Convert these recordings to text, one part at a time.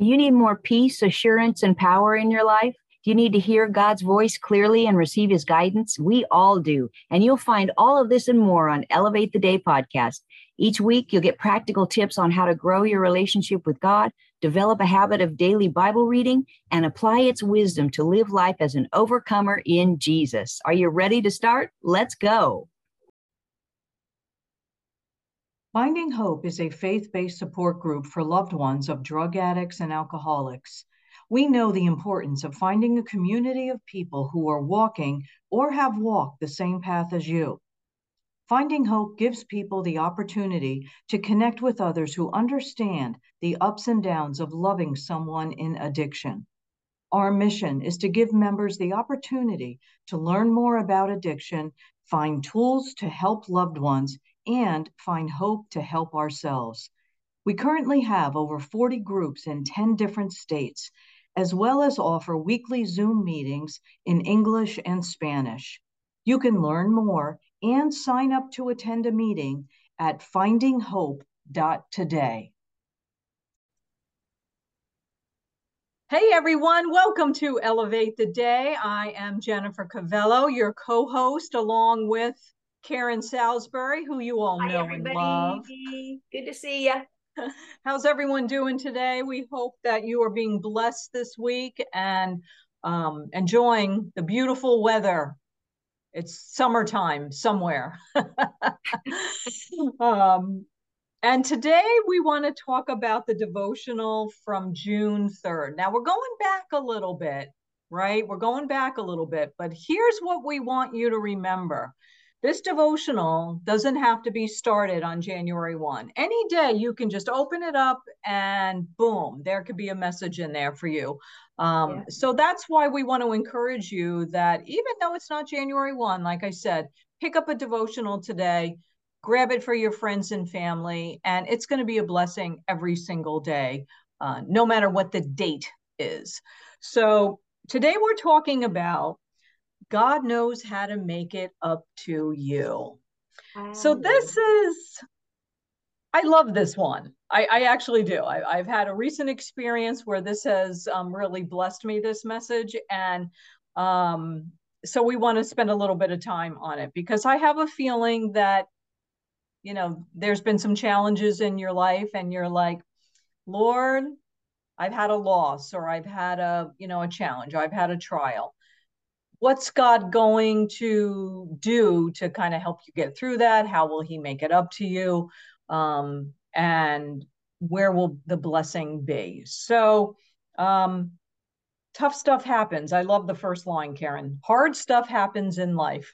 Do you need more peace, assurance, and power in your life? Do you need to hear God's voice clearly and receive his guidance? We all do. And you'll find all of this and more on Elevate the Day podcast. Each week, you'll get practical tips on how to grow your relationship with God, develop a habit of daily Bible reading, and apply its wisdom to live life as an overcomer in Jesus. Are you ready to start? Let's go. Finding Hope is a faith based support group for loved ones of drug addicts and alcoholics. We know the importance of finding a community of people who are walking or have walked the same path as you. Finding Hope gives people the opportunity to connect with others who understand the ups and downs of loving someone in addiction. Our mission is to give members the opportunity to learn more about addiction, find tools to help loved ones, and find hope to help ourselves. We currently have over 40 groups in 10 different states, as well as offer weekly Zoom meetings in English and Spanish. You can learn more and sign up to attend a meeting at findinghope.today. Hey everyone, welcome to Elevate the Day. I am Jennifer Cavello, your co host, along with Karen Salisbury, who you all know Hi, and love. Good to see you. How's everyone doing today? We hope that you are being blessed this week and um, enjoying the beautiful weather. It's summertime somewhere. um, and today we want to talk about the devotional from June 3rd. Now we're going back a little bit, right? We're going back a little bit, but here's what we want you to remember this devotional doesn't have to be started on January 1. Any day you can just open it up and boom, there could be a message in there for you. Um, yeah. So that's why we want to encourage you that even though it's not January 1, like I said, pick up a devotional today, grab it for your friends and family, and it's going to be a blessing every single day, uh, no matter what the date is. So today we're talking about God knows how to make it up to you. So this is, I love this one. I, I actually do. I, have had a recent experience where this has um, really blessed me, this message. And um, so we want to spend a little bit of time on it because I have a feeling that, you know, there's been some challenges in your life and you're like, Lord, I've had a loss or I've had a, you know, a challenge, I've had a trial what's God going to do to kind of help you get through that? How will He make it up to you? Um, and where will the blessing be? So, um, tough stuff happens. I love the first line, Karen. Hard stuff happens in life.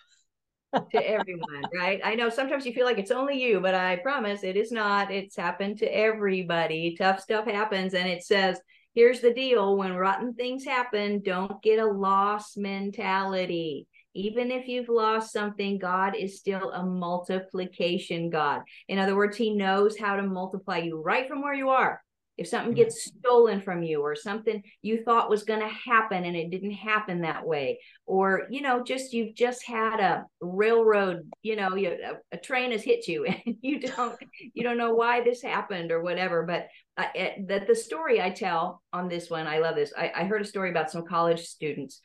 to everyone, right? I know sometimes you feel like it's only you, but I promise it is not. It's happened to everybody. Tough stuff happens, and it says here's the deal when rotten things happen, don't get a loss mentality. Even if you've lost something, God is still a multiplication God. In other words, He knows how to multiply you right from where you are. If something gets stolen from you or something you thought was going to happen and it didn't happen that way, or, you know, just you've just had a railroad, you know, you, a, a train has hit you and you don't, you don't know why this happened or whatever. But uh, that the story I tell on this one, I love this. I, I heard a story about some college students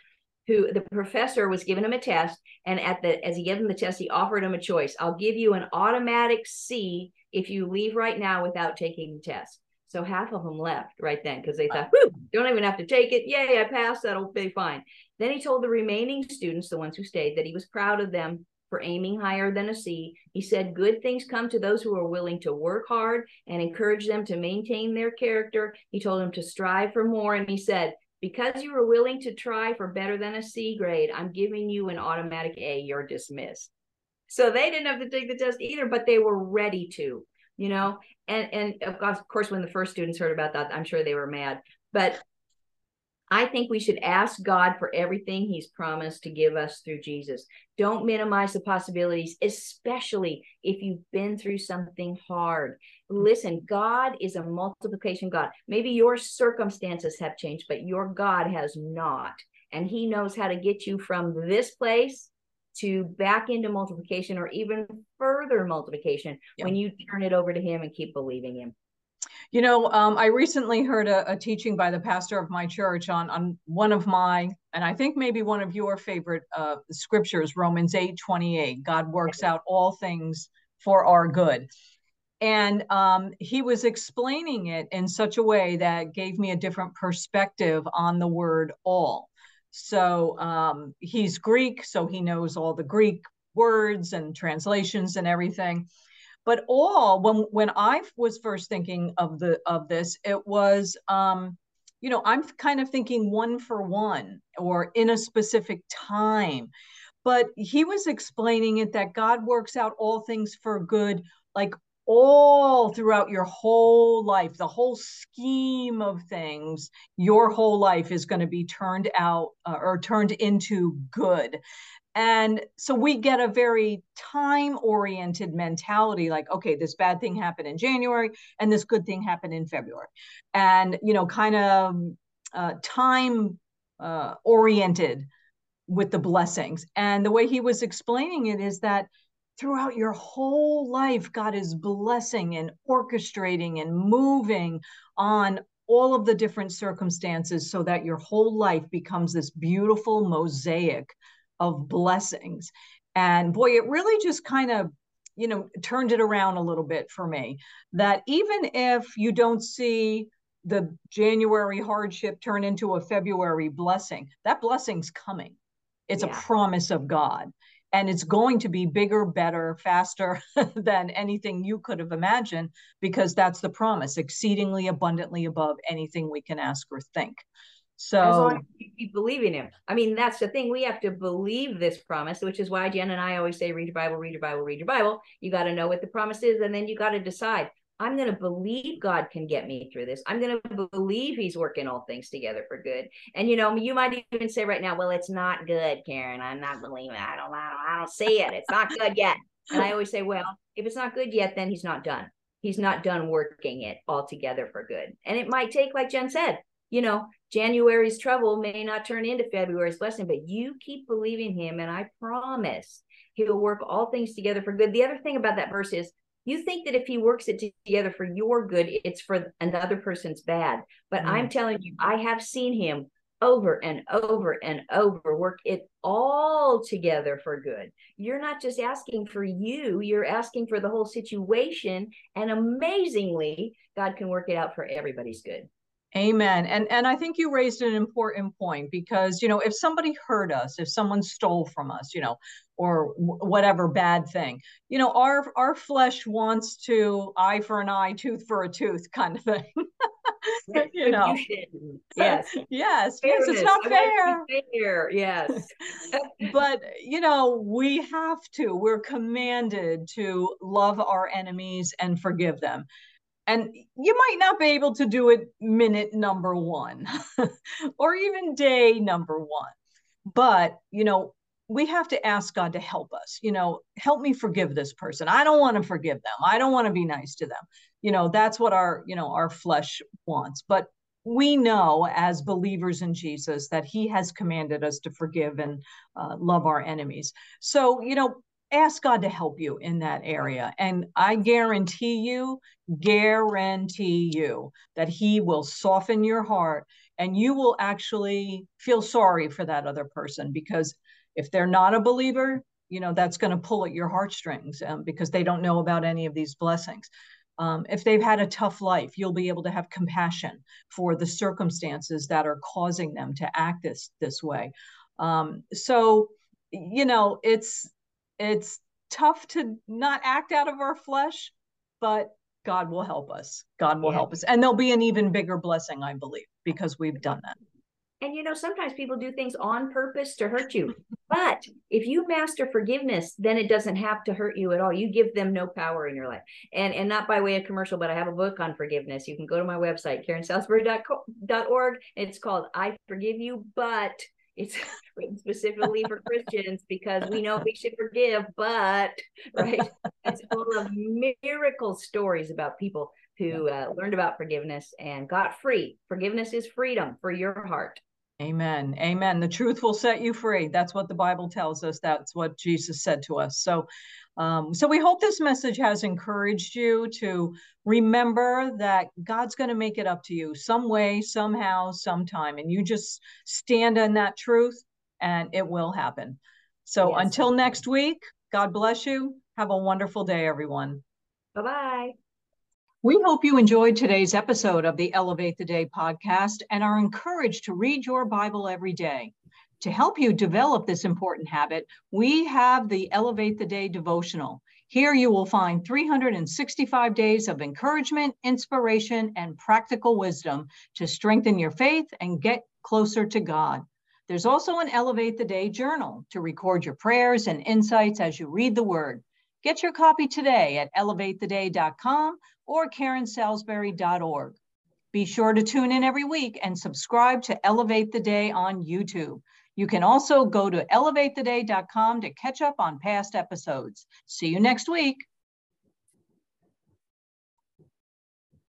who the professor was giving him a test and at the as he gave him the test he offered him a choice i'll give you an automatic c if you leave right now without taking the test so half of them left right then because they thought, don't even have to take it. Yay, I passed. That'll be fine. Then he told the remaining students, the ones who stayed, that he was proud of them for aiming higher than a C. He said, Good things come to those who are willing to work hard and encourage them to maintain their character. He told them to strive for more. And he said, Because you were willing to try for better than a C grade, I'm giving you an automatic A. You're dismissed. So they didn't have to take the test either, but they were ready to you know and and of course when the first students heard about that i'm sure they were mad but I think we should ask God for everything He's promised to give us through Jesus. Don't minimize the possibilities, especially if you've been through something hard. Listen, God is a multiplication God. Maybe your circumstances have changed, but your God has not. And He knows how to get you from this place to back into multiplication or even further multiplication yeah. when you turn it over to him and keep believing him. You know, um, I recently heard a, a, teaching by the pastor of my church on on one of my, and I think maybe one of your favorite uh, scriptures, Romans eight twenty eight. God works out all things for our good, and um, he was explaining it in such a way that gave me a different perspective on the word all. So um, he's Greek, so he knows all the Greek words and translations and everything. But all when when i was first thinking of the of this it was um you know i'm kind of thinking one for one or in a specific time. But he was explaining it that god works out all things for good like all throughout your whole life the whole scheme of things your whole life is going to be turned out uh, or turned into good and so we get a very time oriented mentality like, okay, this bad thing happened in January and this good thing happened in February. And, you know, kind of uh, time uh, oriented with the blessings. And the way he was explaining it is that throughout your whole life, God is blessing and orchestrating and moving on all of the different circumstances so that your whole life becomes this beautiful mosaic of blessings. And boy, it really just kind of, you know, turned it around a little bit for me that even if you don't see the January hardship turn into a February blessing, that blessing's coming. It's yeah. a promise of God. And it's going to be bigger, better, faster than anything you could have imagined, because that's the promise exceedingly abundantly above anything we can ask or think. So as long as you keep believing him. I mean, that's the thing. We have to believe this promise, which is why Jen and I always say, read your Bible, read your Bible, read your Bible. You got to know what the promise is, and then you got to decide. I'm going to believe God can get me through this. I'm going to believe He's working all things together for good. And you know, you might even say right now, "Well, it's not good, Karen. I'm not believing. I don't, I don't, I don't see it. It's not good yet." And I always say, "Well, if it's not good yet, then He's not done. He's not done working it all together for good. And it might take, like Jen said, you know, January's trouble may not turn into February's blessing, but you keep believing him, and I promise he'll work all things together for good. The other thing about that verse is you think that if he works it together for your good, it's for another person's bad. But mm. I'm telling you, I have seen him over and over and over work it all together for good. You're not just asking for you, you're asking for the whole situation. And amazingly, God can work it out for everybody's good. Amen. And and I think you raised an important point because you know if somebody hurt us, if someone stole from us, you know, or w- whatever bad thing, you know, our our flesh wants to eye for an eye, tooth for a tooth kind of thing. you know. Yes. yes. Fairness. Yes. It's not fair. fair. Yes. but you know, we have to. We're commanded to love our enemies and forgive them and you might not be able to do it minute number one or even day number one. But, you know, we have to ask God to help us. You know, help me forgive this person. I don't want to forgive them. I don't want to be nice to them. You know, that's what our, you know, our flesh wants. But we know as believers in Jesus that he has commanded us to forgive and uh, love our enemies. So, you know, ask God to help you in that area. And I guarantee you, guarantee you that He will soften your heart and you will actually feel sorry for that other person because if they're not a believer, you know, that's going to pull at your heartstrings um, because they don't know about any of these blessings. Um, if they've had a tough life, you'll be able to have compassion for the circumstances that are causing them to act this this way. Um, so, you know, it's it's tough to not act out of our flesh, but God will help us. God will yeah. help us. And there'll be an even bigger blessing, I believe, because we've done that. And you know, sometimes people do things on purpose to hurt you. but if you master forgiveness, then it doesn't have to hurt you at all. You give them no power in your life. And and not by way of commercial, but I have a book on forgiveness. You can go to my website, KarenSalisbury.org. It's called I Forgive You, but it's written specifically for Christians because we know we should forgive, but right, it's full of miracle stories about people who uh, learned about forgiveness and got free. Forgiveness is freedom for your heart. Amen. Amen. The truth will set you free. That's what the Bible tells us. That's what Jesus said to us. So, um, so we hope this message has encouraged you to remember that God's going to make it up to you some way, somehow, sometime, and you just stand on that truth, and it will happen. So, yes. until next week, God bless you. Have a wonderful day, everyone. Bye bye. We hope you enjoyed today's episode of the Elevate the Day podcast and are encouraged to read your Bible every day. To help you develop this important habit, we have the Elevate the Day devotional. Here you will find 365 days of encouragement, inspiration, and practical wisdom to strengthen your faith and get closer to God. There's also an Elevate the Day journal to record your prayers and insights as you read the word. Get your copy today at elevatetheday.com or karensalisbury.org. Be sure to tune in every week and subscribe to Elevate the Day on YouTube. You can also go to elevatetheday.com to catch up on past episodes. See you next week.